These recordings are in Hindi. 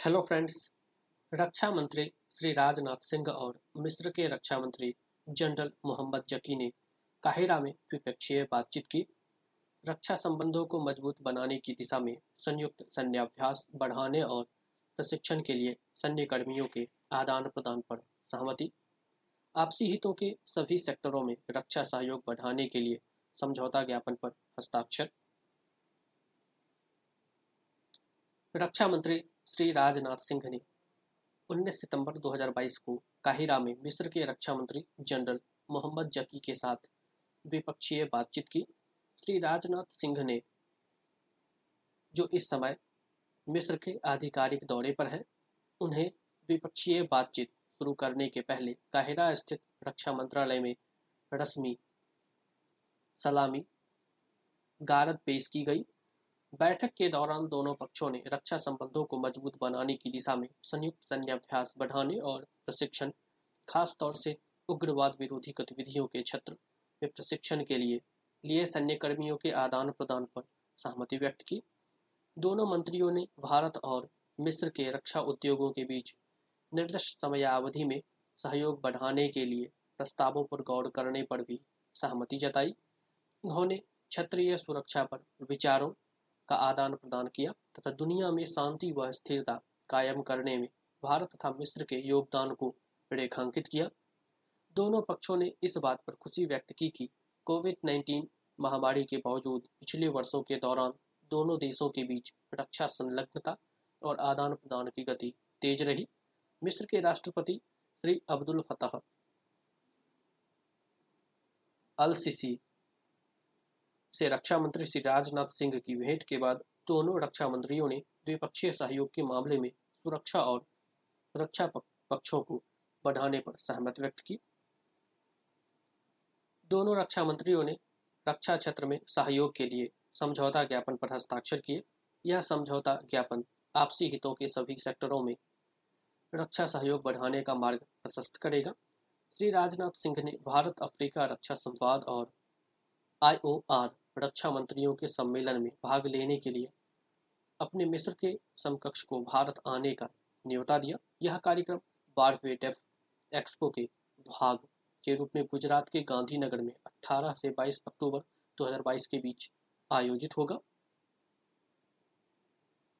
हेलो फ्रेंड्स रक्षा मंत्री श्री राजनाथ सिंह और मिस्र के रक्षा मंत्री जनरल मोहम्मद जकी ने काहिरा में द्विपक्षीय बातचीत की। रक्षा संबंधों को मज़बूत बनाने की दिशा में संयुक्त सैन्याभ्यास बढ़ाने और प्रशिक्षण के लिए सैन्य कर्मियों के आदान प्रदान पर सहमति। आपसी हितों के सभी सेक्टरों में रक्षा सहयोग बढ़ाने के लिए समझौता ज्ञापन पर हस्ताक्षर। रक्षा मंत्री श्री राजनाथ सिंह ने 19 सितंबर 2022 को काहिरा में मिस्र के रक्षा मंत्री जनरल मोहम्मद जकी के साथ द्विपक्षीय बातचीत की। श्री राजनाथ सिंह ने, जो इस समय मिस्र के आधिकारिक दौरे पर हैं, उन्हें द्विपक्षीय बातचीत शुरू करने के पहले काहिरा स्थित रक्षा मंत्रालय में रस्मी सलामी गारद पेश की गई। बैठक के दौरान दोनों पक्षों ने रक्षा संबंधों को मज़बूत बनाने की दिशा में संयुक्त सैन्याभ्यास बढ़ाने और प्रशिक्षण खास तौर से उग्रवाद विरोधी गतिविधियों के क्षेत्र में प्रशिक्षण के लिए लिए सैन्य कर्मियों के आदान प्रदान पर सहमति व्यक्त की। दोनों मंत्रियों ने भारत और मिस्र के रक्षा उद्योगों के बीच निर्दिष्ट समयावधि में सहयोग बढ़ाने के लिए प्रस्तावों पर गौर करने पर भी सहमति जताई। उन्होंने क्षेत्रीय सुरक्षा पर विचारों का आदान प्रदान किया तथा दुनिया में शांति व स्थिरता कायम करने में भारत तथा मिस्र के योगदान को रेखांकित किया। दोनों पक्षों ने इस बात पर खुशी व्यक्त की कि कोविड 19 महामारी के बावजूद पिछले वर्षों के दौरान दोनों देशों के बीच रक्षा संलग्नता और आदान प्रदान की गति तेज रही। मिस्र के राष्ट्रपति श्री अब्दुल फतह अल सिसी से रक्षा मंत्री श्री राजनाथ सिंह की भेंट के बाद दोनों रक्षा मंत्रियों ने द्विपक्षीय सहयोग के मामले में सुरक्षा और रक्षा पक्षों को बढ़ाने पर सहमति व्यक्त की। दोनों रक्षा मंत्रियों ने रक्षा क्षेत्र में सहयोग के लिए समझौता ज्ञापन पर हस्ताक्षर किए। यह समझौता ज्ञापन आपसी हितों के सभी सेक्टरों में रक्षा सहयोग बढ़ाने का मार्ग प्रशस्त करेगा। श्री राजनाथ सिंह ने भारत अफ्रीका रक्षा संवाद और आईओआर रक्षा मंत्रियों के सम्मेलन में भाग लेने के लिए अपने मिस्र के समकक्ष को भारत आने का न्योता दिया। यह कार्यक्रम बारहवें डेफ एक्सपो के भाग के रूप में गुजरात के गांधीनगर में 18 से 22 अक्टूबर 2022 के बीच आयोजित होगा।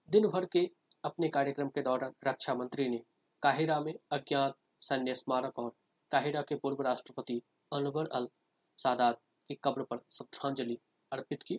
दिन भर के अपने कार्यक्रम के दौरान रक्षा मंत्री ने काहिरा में अज्ञात सैन्य स्मारक और काहिरा के पूर्व राष्ट्रपति अनवर अल सादात की कब्र पर श्रद्धांजलि अर्पित की।